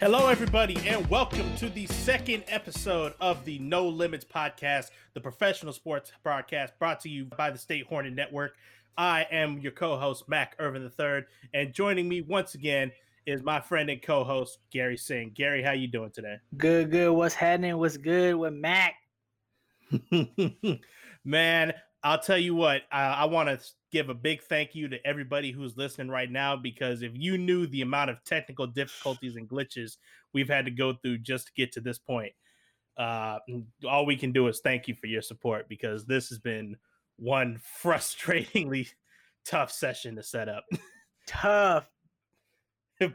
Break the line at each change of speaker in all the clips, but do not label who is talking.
Hello, everybody, and welcome to the second episode of the No Limits podcast, the professional sports broadcast brought to you by the State Hornet Network. I am your co-host Mac Irvin III, and joining me once again is my friend and co-host Gary Singh. Gary, how you doing today?
Good, good. What's happening? What's good with Mac?
Man, I'll tell you what. I, I want to give a big thank you to everybody who's listening right now because if you knew the amount of technical difficulties and glitches we've had to go through just to get to this point, uh, all we can do is thank you for your support because this has been one frustratingly tough session to set up.
Tough.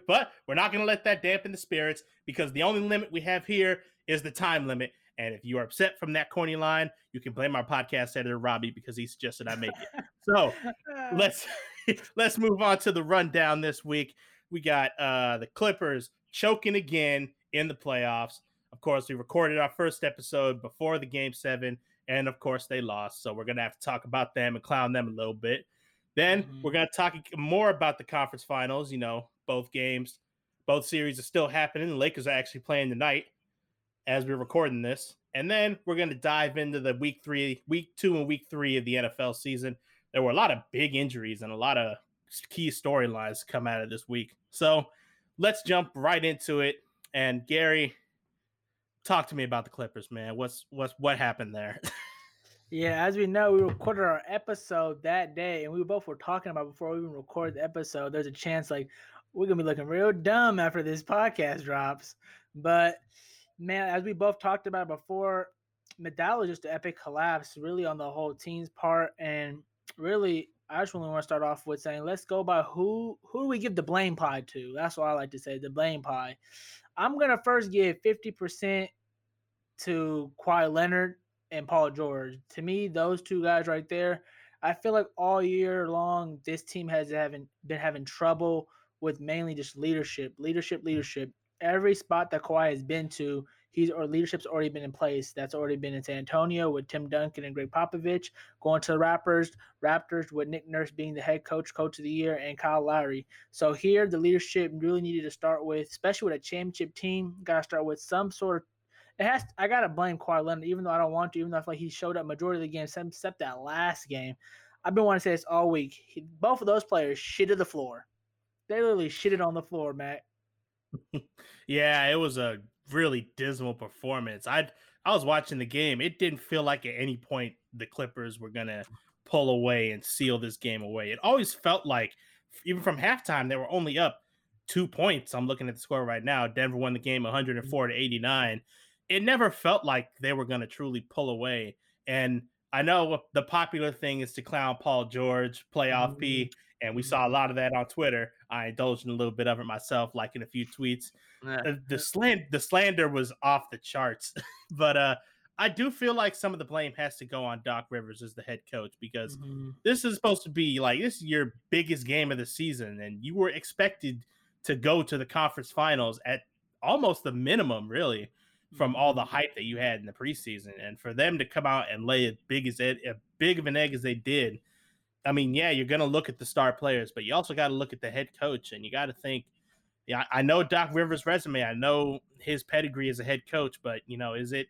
but we're not going to let that dampen the spirits because the only limit we have here is the time limit. And if you are upset from that corny line, you can blame our podcast editor Robbie because he suggested I make it. So let's let's move on to the rundown this week. We got uh the Clippers choking again in the playoffs. Of course, we recorded our first episode before the game seven, and of course they lost. So we're gonna have to talk about them and clown them a little bit. Then mm-hmm. we're gonna talk more about the conference finals. You know, both games, both series are still happening. The Lakers are actually playing tonight as we're recording this. And then we're going to dive into the week three, week two, and week three of the NFL season. There were a lot of big injuries and a lot of key storylines come out of this week. So let's jump right into it. And Gary, talk to me about the Clippers, man. What's what's what happened there?
yeah, as we know, we recorded our episode that day, and we both were talking about before we even recorded the episode. There's a chance like we're gonna be looking real dumb after this podcast drops. But man, as we both talked about before, Medal is just an epic collapse, really on the whole team's part, and really, I just really want to start off with saying, let's go by who who do we give the blame pie to? That's what I like to say, the blame pie. I'm gonna first give 50% to Kawhi Leonard and Paul George. To me, those two guys right there, I feel like all year long, this team has having been having trouble with mainly just leadership, leadership, hmm. leadership every spot that Kawhi has been to, he's or leadership's already been in place. That's already been in San Antonio with Tim Duncan and Gregg Popovich. Going to the Raptors, Raptors with Nick Nurse being the head coach, coach of the year, and Kyle Lowry. So here, the leadership really needed to start with, especially with a championship team. Got to start with some sort of. It has. I gotta blame Kawhi Leonard, even though I don't want to. Even though I feel like he showed up majority of the game, except that last game. I've been wanting to say this all week. He, both of those players shitted the floor. They literally shitted on the floor, Matt.
yeah, it was a really dismal performance. I I was watching the game. It didn't feel like at any point the Clippers were gonna pull away and seal this game away. It always felt like even from halftime they were only up two points. I'm looking at the score right now. Denver won the game 104 to 89. It never felt like they were going to truly pull away. And I know the popular thing is to clown Paul George, playoff mm-hmm. P, and we saw a lot of that on Twitter. I indulged in a little bit of it myself, liking a few tweets. the, the slant, the slander was off the charts, but uh, I do feel like some of the blame has to go on Doc Rivers as the head coach because mm-hmm. this is supposed to be like this is your biggest game of the season, and you were expected to go to the conference finals at almost the minimum, really, from all the mm-hmm. hype that you had in the preseason, and for them to come out and lay as big as it, as big of an egg as they did I mean, yeah, you're going to look at the star players, but you also got to look at the head coach and you got to think, yeah, I know Doc Rivers' resume. I know his pedigree as a head coach, but you know, is it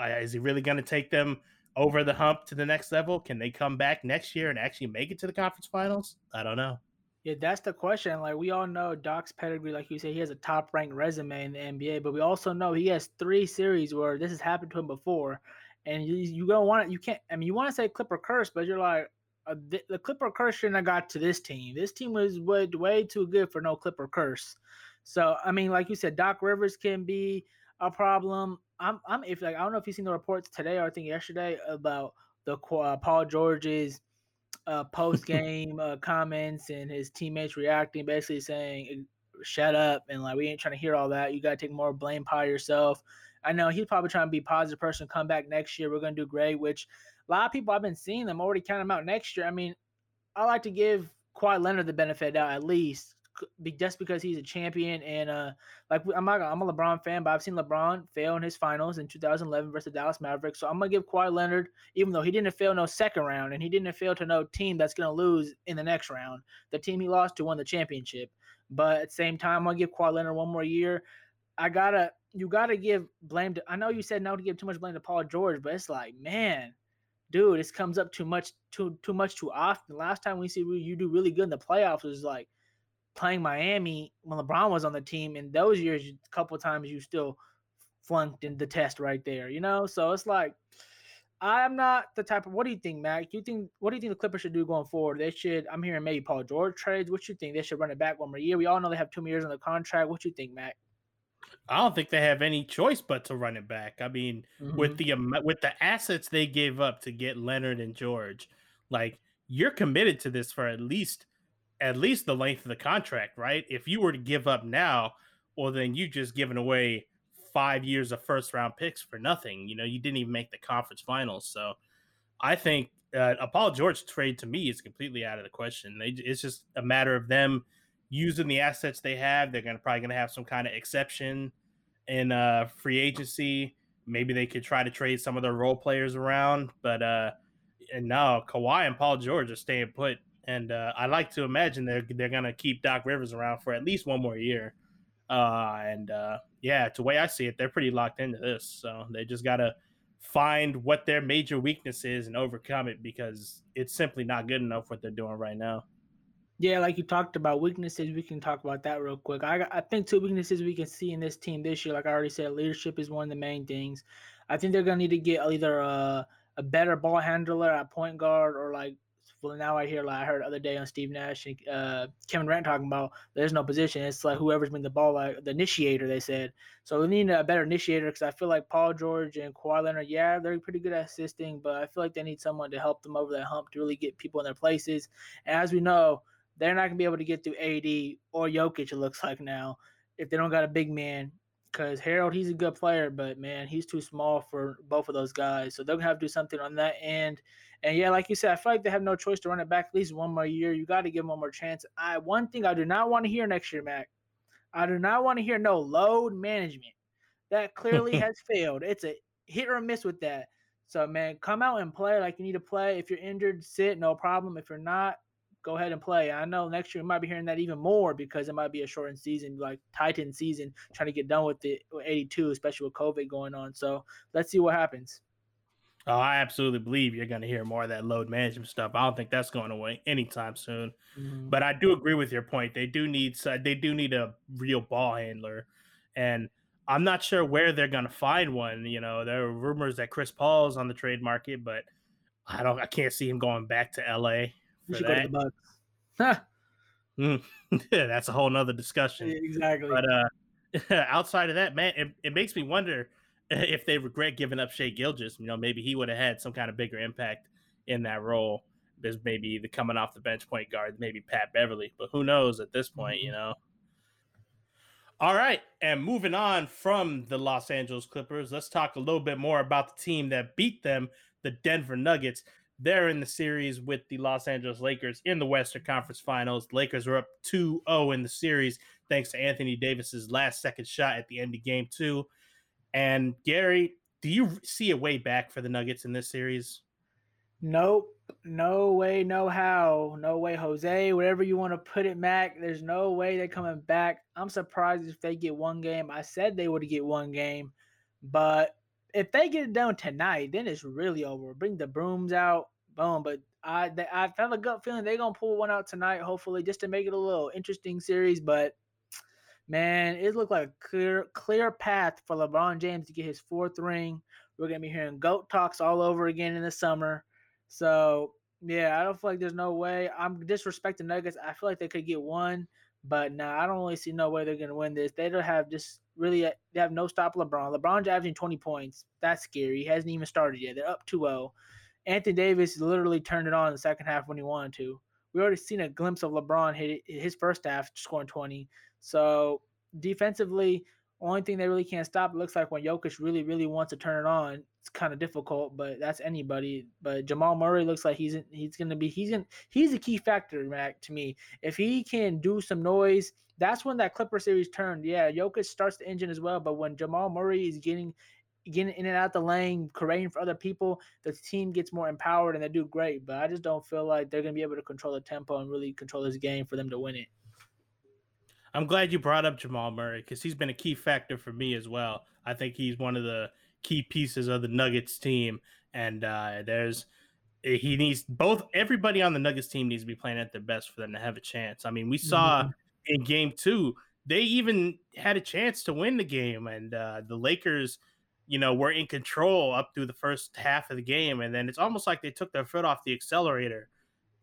is he really going to take them over the hump to the next level? Can they come back next year and actually make it to the conference finals? I don't know.
Yeah, that's the question. Like we all know Doc's pedigree, like you said, he has a top ranked resume in the NBA, but we also know he has three series where this has happened to him before. And you, you don't want it, you can't I mean you want to say Clipper curse, but you're like, uh, the, the, Clipper curse shouldn't have got to this team. This team was way, way too good for no Clipper curse. So I mean, like you said, Doc Rivers can be a problem. I'm, I'm if like I don't know if you've seen the reports today or I think yesterday about the uh, Paul George's uh, post game uh, comments and his teammates reacting, basically saying, "Shut up!" and like we ain't trying to hear all that. You got to take more blame by yourself. I know he's probably trying to be positive person, come back next year. We're gonna do great, which a lot of people I've been seeing them already count them out next year. I mean, I like to give Kawhi Leonard the benefit out at least just because he's a champion and uh like I'm not I'm a LeBron fan, but I've seen LeBron fail in his finals in 2011 versus Dallas Mavericks. So I'm gonna give Kawhi Leonard, even though he didn't fail no second round and he didn't fail to no team that's gonna lose in the next round. The team he lost to won the championship. But at the same time, I'm gonna give Kawhi Leonard one more year. I gotta you gotta give blame to I know you said no to give too much blame to Paul George, but it's like, man, dude, this comes up too much too too much too often. Last time we see you do really good in the playoffs was like playing Miami when LeBron was on the team. In those years, a couple times you still flunked in the test right there, you know. So it's like I'm not the type of. What do you think, Mac? Do you think what do you think the Clippers should do going forward? They should. I'm hearing maybe Paul George trades. What you think? They should run it back one more year. We all know they have two more years on the contract. What you think, Mac?
I don't think they have any choice but to run it back. I mean, mm-hmm. with the with the assets they gave up to get Leonard and George, like you're committed to this for at least at least the length of the contract, right? If you were to give up now, well, then you just given away five years of first round picks for nothing. You know, you didn't even make the conference finals. So I think uh, a Paul George trade to me is completely out of the question. They, it's just a matter of them using the assets they have. They're gonna probably gonna have some kind of exception in uh, free agency. Maybe they could try to trade some of their role players around, but uh, and now Kawhi and Paul George are staying put and uh, I like to imagine they're they're gonna keep Doc Rivers around for at least one more year. Uh, and uh, yeah, to the way I see it, they're pretty locked into this. So they just gotta find what their major weakness is and overcome it because it's simply not good enough what they're doing right now.
Yeah, like you talked about weaknesses, we can talk about that real quick. I I think two weaknesses we can see in this team this year, like I already said, leadership is one of the main things. I think they're gonna need to get either a, a better ball handler at point guard or like well, now I hear like I heard the other day on Steve Nash and uh, Kevin Durant talking about there's no position. It's like whoever's been the ball, like the initiator. They said so. We need a better initiator because I feel like Paul George and Kawhi Leonard, yeah, they're pretty good at assisting, but I feel like they need someone to help them over that hump to really get people in their places. And as we know, they're not gonna be able to get through AD or Jokic. It looks like now if they don't got a big man because Harrell, he's a good player, but man, he's too small for both of those guys. So they're gonna have to do something on that end. And yeah, like you said, I feel like they have no choice to run it back at least one more year. You got to give them one more chance. I one thing I do not want to hear next year, Mac. I do not want to hear no load management. That clearly has failed. It's a hit or miss with that. So man, come out and play like you need to play. If you're injured, sit, no problem. If you're not, go ahead and play. I know next year we might be hearing that even more because it might be a shortened season, like Titan season, trying to get done with the 82, especially with COVID going on. So let's see what happens.
Oh, I absolutely believe you're going to hear more of that load management stuff. I don't think that's going away anytime soon. Mm-hmm. But I do agree with your point. They do need they do need a real ball handler, and I'm not sure where they're going to find one. You know, there are rumors that Chris Paul's on the trade market, but I don't. I can't see him going back to LA for that. Go Bucks. mm, that's a whole nother discussion.
Yeah, exactly.
But uh, outside of that, man, it, it makes me wonder if they regret giving up Shai Gilgeous. You know, maybe he would have had some kind of bigger impact in that role. There's maybe the coming off the bench point guard, maybe Pat Beverley, but who knows at this point, you mm-hmm. know? All right, and moving on from the Los Angeles Clippers, let's talk a little bit more about the team that beat them, the Denver Nuggets. They're in the series with the Los Angeles Lakers in the Western Conference Finals. Lakers are up 2-0 in the series thanks to Anthony Davis's last second shot at the end of game 2. And Gary, do you see a way back for the Nuggets in this series?
Nope. No way, no how. No way, Jose. Whatever you want to put it, Mac. There's no way they're coming back. I'm surprised if they get one game. I said they would get one game, but if they get it done tonight, then it's really over. Bring the brooms out, boom. But I, they, I felt a gut feeling they're gonna pull one out tonight, hopefully, just to make it a little interesting series. But man, it looked like a clear clear path for LeBron James to get his fourth ring. We're gonna be hearing goat talks all over again in the summer. So yeah, I don't feel like there's no way. I'm disrespecting Nuggets. I feel like they could get one, but no, nah, I don't really see no way they're gonna win this. They don't have just really uh, they have no stop LeBron. LeBron's averaging 20 points. That's scary. He hasn't even started yet. They're up 2-0. Anthony Davis literally turned it on in the second half when he wanted to. We already seen a glimpse of LeBron hit his first half scoring 20. So defensively, Only thing they really can't stop. Looks like when Jokic really, really wants to turn it on, it's kind of difficult. But that's anybody. But Jamal Murray looks like he's he's gonna be he's gonna he's a key factor, Mac, to me. If he can do some noise, that's when that Clipper series turned. Yeah, Jokic starts the engine as well, but when Jamal Murray is getting getting in and out the lane, creating for other people, the team gets more empowered and they do great. But I just don't feel like they're gonna be able to control the tempo and really control this game for them to win it.
I'm glad you brought up Jamal Murray because he's been a key factor for me as well. I think he's one of the key pieces of the Nuggets team, and uh, there's he needs both. Everybody on the Nuggets team needs to be playing at their best for them to have a chance. I mean, we saw mm-hmm. in Game Two they even had a chance to win the game, and uh, the Lakers you know, were in control up through the first half of the game. And then it's almost like they took their foot off the accelerator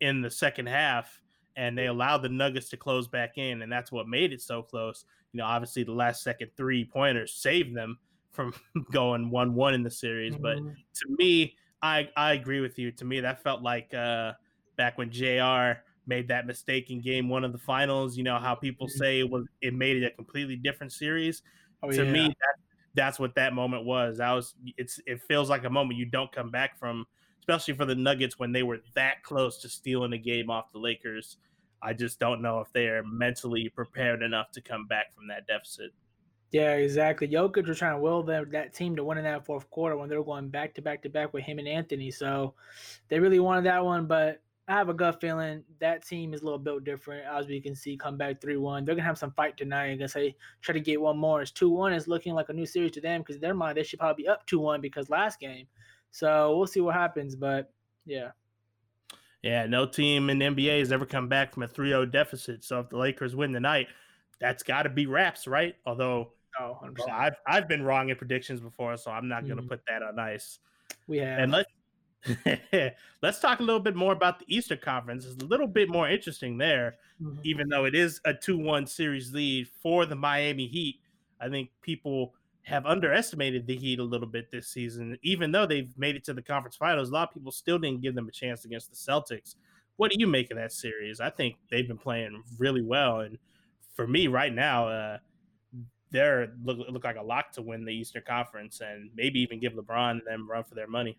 in the second half and they allowed the Nuggets to close back in. And that's what made it so close. You know, obviously the last second three pointers saved them from going 1 1 in the series. Mm-hmm. But to me, I, I agree with you. To me, that felt like uh, back when JR made that mistake in game one of the finals. You know, how people mm-hmm. say it was it made it a completely different series. Oh, to yeah. me, that that's what that moment was. That was it's it feels like a moment you don't come back from, especially for the Nuggets when they were that close to stealing the game off the Lakers. I just don't know if they are mentally prepared enough to come back from that deficit.
Yeah, exactly. Jokic was trying to will them, that team to win in that fourth quarter when they were going back to back to back with him and Anthony. So they really wanted that one, but I have a gut feeling that team is a little bit different. As we can see, come back 3 1. They're going to have some fight tonight. Going to say, try to get one more. It's 2 1 is looking like a new series to them because in their mind, they should probably be up 2 1 because last game. So we'll see what happens. But yeah.
Yeah, no team in the NBA has ever come back from a 3 0 deficit. So if the Lakers win tonight, that's got to be wraps, right? Although oh, I've, I've been wrong in predictions before, so I'm not mm-hmm. going to put that on ice.
We have.
And let's Let's talk a little bit more about the Eastern Conference. It's a little bit more interesting there, mm-hmm. even though it is a 2 1 series lead for the Miami Heat. I think people have underestimated the Heat a little bit this season. Even though they've made it to the conference finals, a lot of people still didn't give them a chance against the Celtics. What do you make of that series? I think they've been playing really well. And for me, right now, uh, they're look, look like a lock to win the Eastern Conference and maybe even give LeBron and them run for their money.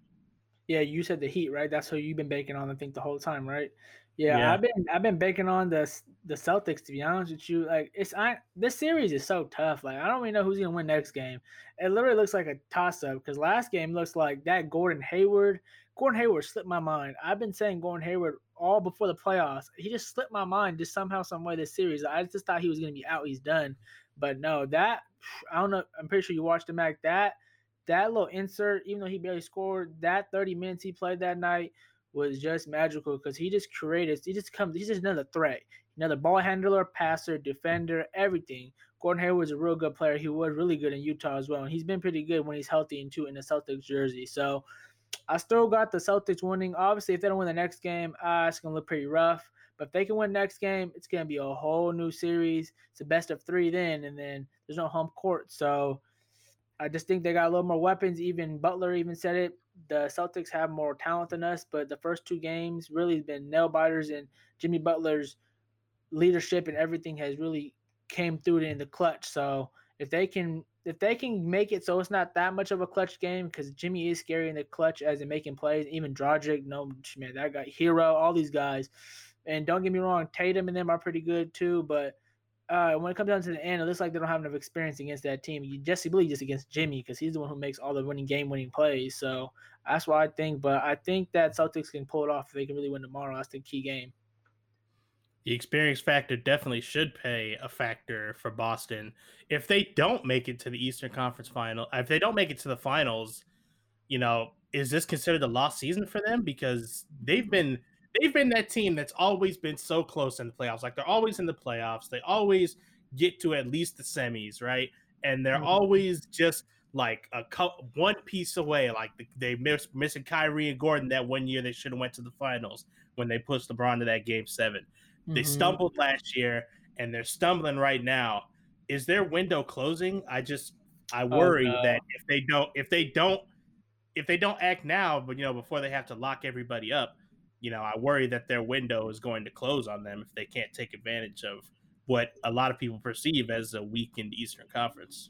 Yeah, you said the Heat, right? That's who you've been banking on, I think, the whole time, right? Yeah, yeah, I've been I've been banking on the the Celtics to be honest with you. Like it's I this series is so tough. Like I don't even know who's gonna win next game. It literally looks like a toss up because last game looks like that Gordon Hayward. Gordon Hayward slipped my mind. I've been saying Gordon Hayward all before the playoffs. He just slipped my mind just somehow, some way this series. I just thought he was gonna be out. He's done. But no, that I don't know. I'm pretty sure you watched him act that that little insert, even though he barely scored, that 30 minutes he played that night was just magical because he just created, he just comes, he's just another threat, another ball handler, passer, defender, everything. Gordon Hayward's a real good player. He was really good in Utah as well, and he's been pretty good when he's healthy and too in the Celtics jersey. So I still got the Celtics winning. Obviously, if they don't win the next game, uh, it's gonna look pretty rough. But if they can win next game, it's gonna be a whole new series. It's a best of three then, and then there's no home court. So I just think they got a little more weapons. Even Butler even said it. The Celtics have more talent than us, but the first two games really been nail biters, and Jimmy Butler's leadership and everything has really came through in the clutch. So if they can if they can make it so it's not that much of a clutch game because Jimmy is scary in the clutch as in making plays. Even Dragic, no man, that guy Herro, all these guys. And don't get me wrong, Tatum and them are pretty good too, but uh, when it comes down to the end, it looks like they don't have enough experience against that team. You Jesse believe just against Jimmy because he's the one who makes all the winning game winning plays. So that's why I think. But I think that Celtics can pull it off if they can really win tomorrow. That's the key game.
The experience factor definitely should pay a factor for Boston. If they don't make it to the Eastern Conference final, if they don't make it to the finals, you know, is this considered a lost season for them? Because they've been they've been that team that's always been so close in the playoffs. Like they're always in the playoffs. They always get to at least the semis, right? And they're mm-hmm. always just like a co- one piece away. Like they miss missing Kyrie and Gordon that one year they should have went to the finals when they pushed LeBron to that game 7 mm-hmm. They stumbled last year and they're stumbling right now. Is their window closing? I just I oh, worry oh, no. that if they don't if they don't if they don't act now, but you know before they have to lock everybody up, you know, I worry that their window is going to close on them if they can't take advantage of what a lot of people perceive as a weakened Eastern Conference.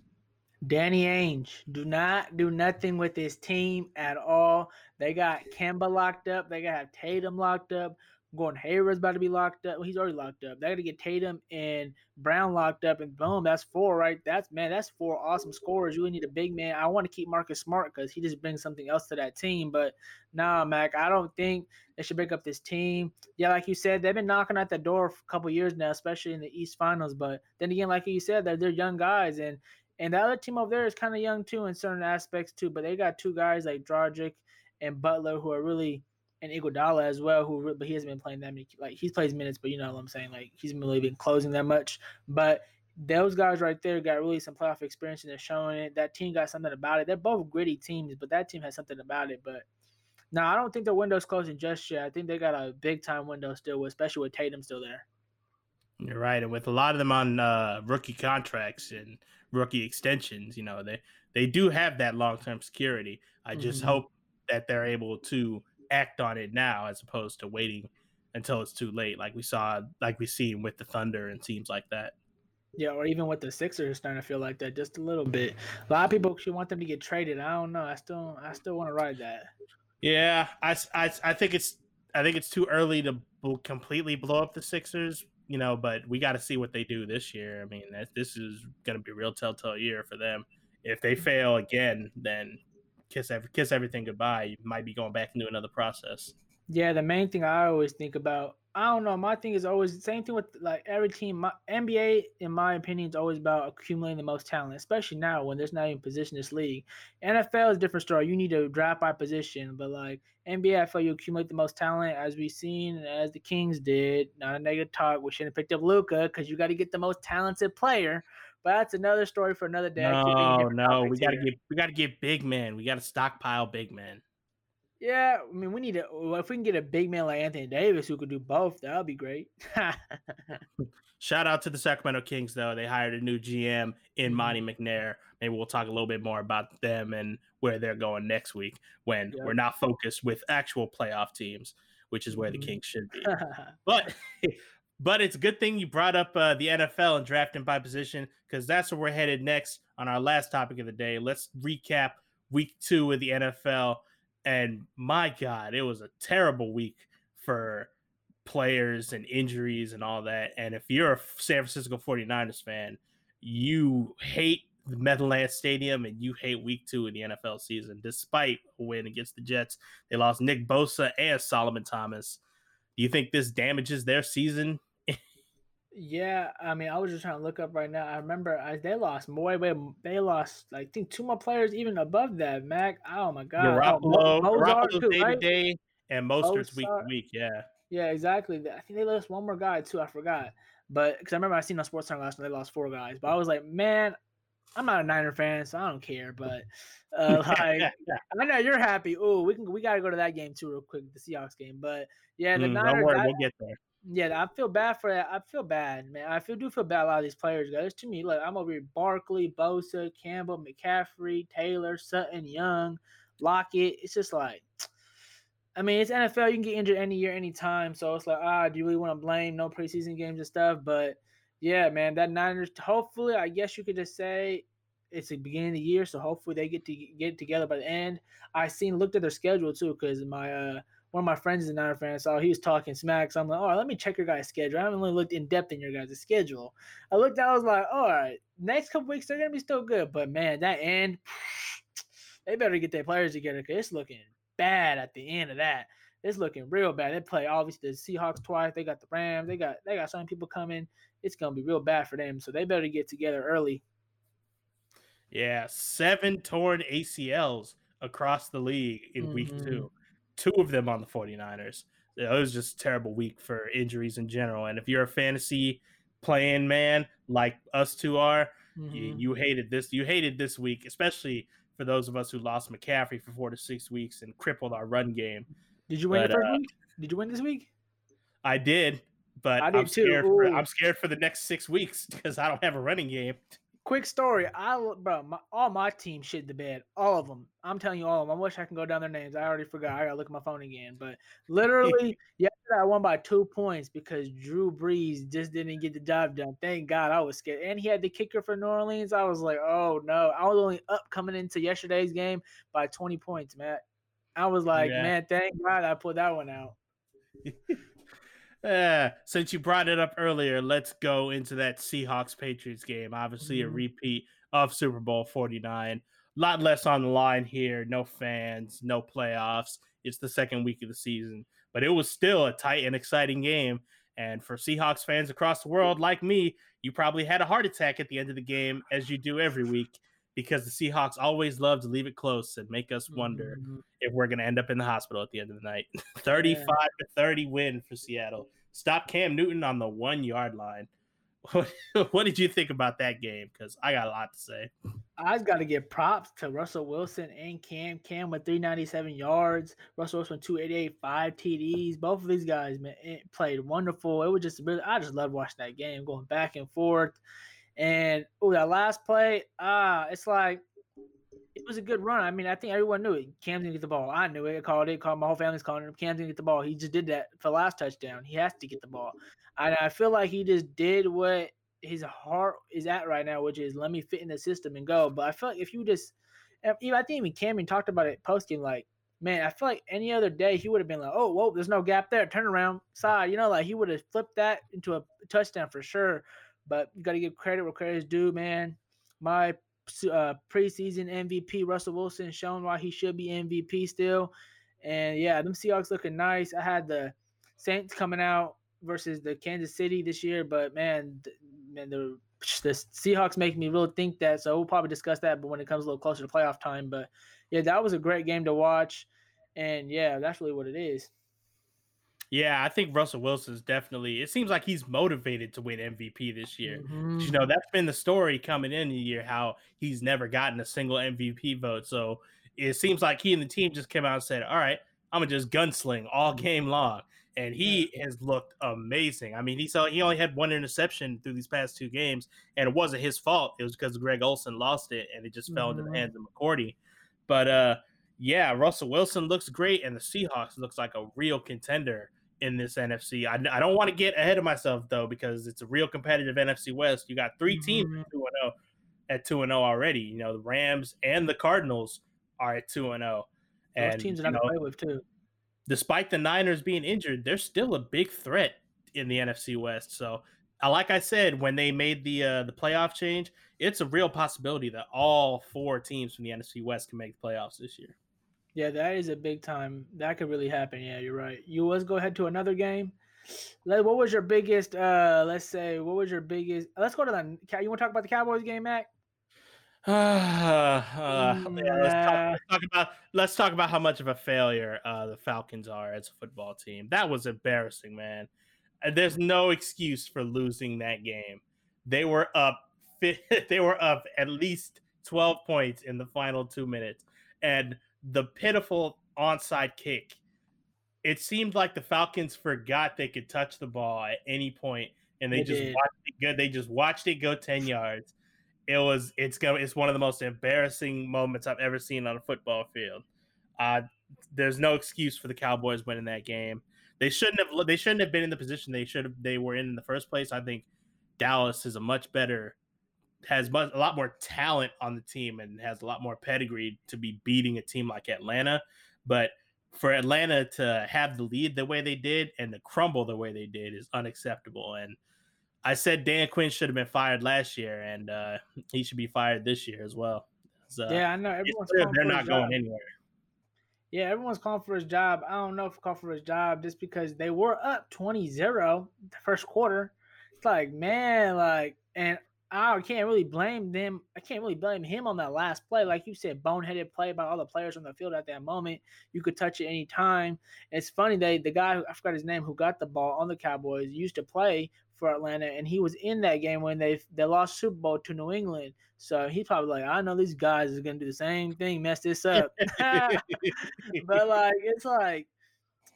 Danny Ainge, do not do nothing with this team at all. They got Kemba locked up. They got Tatum locked up. Gordon Hayward's about to be locked up. Well, he's already locked up. They got to get Tatum and Brown locked up, and boom, that's four, right? That's man, that's four awesome scorers. You really need a big man. I want to keep Marcus Smart because he just brings something else to that team. But nah, Mac, I don't think they should break up this team. Yeah, like you said, they've been knocking at the door for a couple years now, especially in the East Finals. But then again, like you said, they're they're young guys, and and the other team over there is kind of young too in certain aspects too. But they got two guys like Dragic and Butler who are really and Iguodala as well, who but he hasn't been playing that many. Like he's plays minutes, but you know what I'm saying. Like he's really been closing that much. But those guys right there got really some playoff experience and they're showing it. That team got something about it. They're both gritty teams, but that team has something about it. But now I don't think the window's closing just yet. I think they got a big time window still, especially with Tatum still there.
You're right, and with a lot of them on uh, rookie contracts and rookie extensions, you know they they do have that long term security. I just mm-hmm. hope that they're able to act on it now as opposed to waiting until it's too late, like we saw, like we seen with the Thunder and teams like that.
Yeah, or even with the Sixers starting to feel like that just a little bit. A lot of people should want them to get traded. I don't know. I still, I still want to ride that.
Yeah, I, I, I think it's, I think it's too early to completely blow up the Sixers. You know, but we got to see what they do this year. I mean, this is going to be a real telltale year for them. If they mm-hmm. fail again, then kiss every, kiss everything goodbye. You might be going back into another process.
Yeah, the main thing I always think about, I don't know, my thing is always the same thing with like every team. My NBA, in my opinion, is always about accumulating the most talent, especially now when there's not even position in this league. NFL is a different story. You need to draft by position, but like NBA, I feel you accumulate the most talent as we've seen as the Kings did. Not a negative talk. We shouldn't have picked up Luka because you got to get the most talented player. But that's another story for another day.
No, no, we gotta get we gotta get big men. We gotta stockpile big men.
Yeah, I mean, we need to. If we can get a big man like Anthony Davis who could do both, that would be great.
Shout out to the Sacramento Kings, though. They hired a new GM in mm-hmm. McNair. Maybe we'll talk a little bit more about them and where they're going next week when yep. we're not focused with actual playoff teams, which is where mm-hmm. the Kings should be. but but it's a good thing you brought up uh, the NFL and drafting by position because that's where we're headed next on our last topic of the day. Let's recap week two of the NFL. And my God, it was a terrible week for players and injuries and all that. And if you're a San Francisco 49ers fan, you hate the Meadowlands Stadium and you hate week two of the NFL season, despite a win against the Jets. They lost Nick Bosa and Solomon Thomas. Do you think this damages their season
yeah, I mean, I was just trying to look up right now. I remember I, they lost more. They lost, I think, two more players even above that. Mac, oh my god,
Garoppolo, oh, Garoppolo day to day, and Mostert's week to week. Yeah,
yeah, exactly. I think they lost one more guy too. I forgot, but because I remember I seen on Sports Time last night they lost four guys. But I was like, man, I'm not a Niner fan, so I don't care. But uh, like, I know you're happy. Oh, we can we gotta go to that game too real quick, the Seahawks game. But yeah, the mm, Niners.
Don't worry, we'll get there
yeah, I feel bad for that. I feel bad, man. I feel do feel bad a lot of these players, guys. To me, look, I'm over here Barkley, Bosa, Campbell, McCaffrey, Taylor, Sutton, Young, Lockett. It's just like, I mean, it's NFL. You can get injured any year, anytime. So it's like, ah, do you really want to blame no preseason games and stuff? But yeah, man, that Niners. Hopefully, I guess you could just say it's the beginning of the year, so hopefully they get to get together by the end. I seen looked at their schedule too, because my uh one of my friends is a Niner fan, so he was talking smack. So I'm like, all right, let me check your guys' schedule. I haven't really looked in depth in your guys' schedule. I looked I was like, all right, next couple weeks they're gonna be still good, but man, that end, they better get their players together because it's looking bad at the end of that. It's looking real bad. They play obviously the Seahawks twice. They got the Rams. They got they got some people coming. It's gonna be real bad for them. So they better get together early.
Yeah, seven torn ACLs across the league in mm-hmm. week two two of them on the 49ers. It was just a terrible week for injuries in general. And if you're a fantasy playing man like us two are, mm-hmm. you, you, hated this. You hated this week, especially for those of us who lost McCaffrey for four to six weeks and crippled our run game.
Did you win but, the first uh, week? Did you win this week?
I did, but I am scared. For, I'm scared for the next six weeks because I don't have a running game.
Quick story. I bro, my, all my team shit the bed. All of them. I'm telling you all of them. I wish I can go down their names. I already forgot. I gotta look at my phone again. But literally, yesterday I won by two points because Drew Brees just didn't get the job done. Thank God I was scared. And he had the kicker for New Orleans. I was like, oh no. I was only up coming into yesterday's game by 20 points, Matt. I was like, yeah. man, thank God I put that one out.
Uh, since you brought it up earlier, let's go into that Seahawks Patriots game. Obviously, mm-hmm. a repeat of Super Bowl 49. A lot less on the line here. No fans, no playoffs. It's the second week of the season, but it was still a tight and exciting game. And for Seahawks fans across the world, like me, you probably had a heart attack at the end of the game, as you do every week, because the Seahawks always love to leave it close and make us wonder mm-hmm. if we're going to end up in the hospital at the end of the night. 35 yeah. to 30 win for Seattle. Stop Cam Newton on the one yard line. What, did you think about that game? Because I got a lot to say.
I've got to give props to Russell Wilson and Cam. Cam with 397 yards. Russell Wilson 288, five TDs. Both of these guys man, played wonderful. It was just really, I just loved watching that game, going back and forth. And oh, that last play, ah, uh, it's like it was a good run. I mean, I think everyone knew it. Cam's gonna get the ball. I knew it. I called it. Called my whole family's calling him. Cam's gonna get the ball. He just did that for the last touchdown. He has to get the ball. And I feel like he just did what his heart is at right now, which is let me fit in the system and go. But I feel like if you just, even I think even Cameron talked about it post game, like, man, I feel like any other day he would have been like, oh, whoa, there's no gap there. Turn around, side. You know, like he would have flipped that into a touchdown for sure. But you got to give credit where credit is due, man. My uh, preseason MVP Russell Wilson shown why he should be MVP still. And yeah, them Seahawks looking nice. I had the Saints coming out versus the Kansas City this year, but man, man, the the Seahawks make me really think that. So we'll probably discuss that, but when it comes a little closer to playoff time. But yeah, that was a great game to watch, and yeah, that's really what it is.
Yeah, I think Russell Wilson is definitely. It seems like he's motivated to win MVP this year. Mm-hmm. You know, that's been the story coming in the year how he's never gotten a single MVP vote. So it seems like he and the team just came out and said, "All right, I'm gonna just gunsling all game long," and he has looked amazing. I mean, he saw he only had one interception through these past two games, and it wasn't his fault. It was because Greg Olsen lost it, and it just mm-hmm. fell into the mm-hmm. hands of McCourty. But uh, yeah, Russell Wilson looks great, and the Seahawks looks like a real contender in this NFC. I, I don't want to get ahead of myself though because it's a real competitive NFC West. You got 3 teams mm-hmm. at 2 0 at 2 0 already. You know, the Rams and the Cardinals are at 2 and 0.
And Those teams are not play with too.
Despite the Niners being injured, they're still a big threat in the NFC West. So, uh, like I said, when they made the uh, the playoff change, it's a real possibility that all four teams from the NFC West can make the playoffs this year.
Yeah, that is a big time. That could really happen. Yeah, you're right. You let's go ahead to another game. Let, What was your biggest? uh Let's say what was your biggest? Let's go to the. You want to talk about the Cowboys game, Mac?
uh, uh, yeah, let's, talk, let's, talk, about let's talk about how much of a failure uh, the Falcons are as a football team. That was embarrassing, man. There's no excuse for losing that game. They were up. They were up at least 12 points in the final two minutes, and the pitiful onside kick. It seemed like the Falcons forgot they could touch the ball at any point, and they, they just did. watched it go. They just watched it go ten yards. It was it's going it's one of the most embarrassing moments I've ever seen on a football field. Uh, there's no excuse for the Cowboys winning that game. They shouldn't have. They shouldn't have been in the position they should have. They were in in the first place. I think Dallas is a much better has much, a lot more talent on the team and has a lot more pedigree to be beating a team like Atlanta. But for Atlanta to have the lead the way they did and to crumble the way they did is unacceptable. And I said Dan Quinn should have been fired last year, and uh, he should be fired this year as well.
So, yeah, I know everyone's
they're not going anywhere.
Yeah, everyone's calling for his job. I don't know if calling for his job just because they were up 20-0 the first quarter. It's like, man, like, and I can't really blame them. I can't really blame him on that last play. Like you said, boneheaded play by all the players on the field at that moment. You could touch it any time. It's funny they the guy I forgot his name who got the ball on the Cowboys used to play for Atlanta, and he was in that game when they they lost Super Bowl to New England. So he's probably like, I know these guys is gonna do the same thing, mess this up. but like, it's like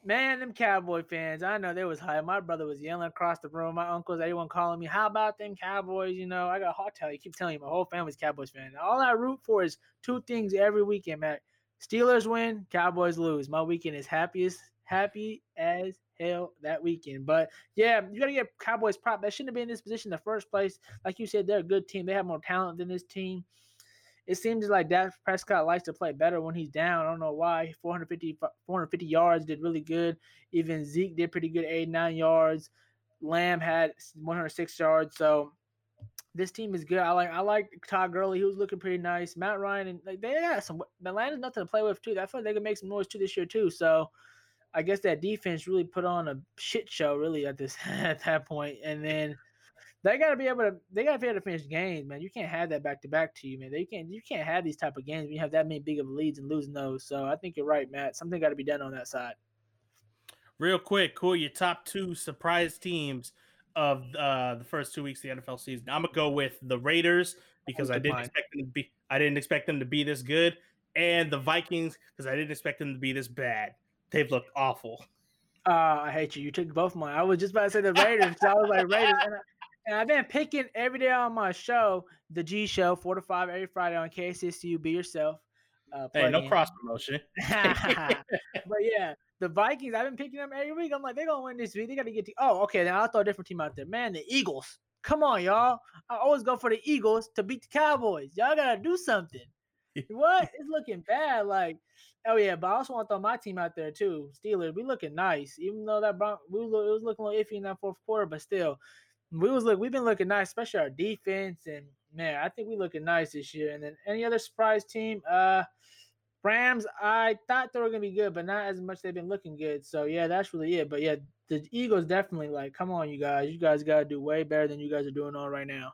Man, them Cowboy fans, I know they was hype. My brother was yelling across the room. My uncles, everyone calling me, "How about them Cowboys?" You know, I got hot tell you. Keep telling you, my whole family's Cowboys fan. All I root for is two things every weekend, Matt. Steelers win, Cowboys lose. My weekend is happiest, happy as hell that weekend. But yeah, you gotta get Cowboys prop. They shouldn't have been in this position in the first place. Like you said, they're a good team. They have more talent than this team it seems like Dak Prescott likes to play better when he's down. I don't know why. 450, 450 yards did really good. Even Zeke did pretty good, 89 yards. Lamb had 106 yards. So this team is good. I like I like Todd Gurley. He was looking pretty nice. Matt Ryan and like they got some Atlanta's nothing to play with too. I feel like they can make some noise too this year too. So I guess that defense really put on a shit show really at this at that point. And then they got to be able to. They got to be able to finish games, man. You can't have that back to back to you, man. They can't. You can't have these type of games when you have that many big of leads and losing those. So I think you're right, Matt. Something got to be done on that side.
Real quick, cool. Your top two surprise teams of uh, the first two weeks of the NFL season. I'm gonna go with the Raiders because I didn't mine. expect them to be. I didn't expect them to be this good, and the Vikings because I didn't expect them to be this bad. They've looked awful.
Uh, I hate you. You took both mine. I was just about to say the Raiders. I was like Raiders, and I, and I've been picking every day on my show, the G Show, four to five every Friday on KCSU. Be yourself.
Uh, hey, no in. cross promotion.
but yeah, the Vikings. I've been picking them every week. I'm like, they're gonna win this week. They got to get to. Oh, okay. Then I'll throw a different team out there. Man, the Eagles. Come on, y'all. I always go for the Eagles to beat the Cowboys. Y'all gotta do something. what? It's looking bad. Like, oh yeah, but I also want to throw my team out there too. Steelers. We looking nice, even though that Bron- we look, it was looking a little iffy in that fourth quarter, but still, we was look we've been looking nice, especially our defense. And man, I think we looking nice this year. And then any other surprise team, uh Rams, I thought they were gonna be good, but not as much they've been looking good. So yeah, that's really it. But yeah, the Eagles definitely like, come on, you guys. You guys gotta do way better than you guys are doing all right now.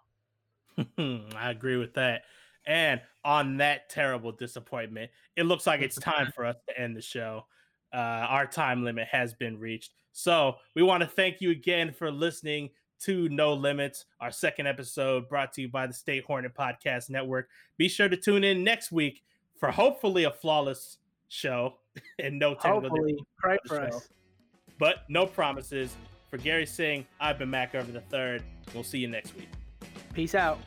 I agree with that. And on that terrible disappointment, it looks like it's time for us to end the show. Uh, our time limit has been reached. So we want to thank you again for listening to No Limits, our second episode brought to you by the State Hornet Podcast Network. Be sure to tune in next week for hopefully a flawless show and no technical
hopefully, pray for us.
But no promises. For Gary Singh, I've been Mac Irvin the third. We'll see you next week.
Peace out.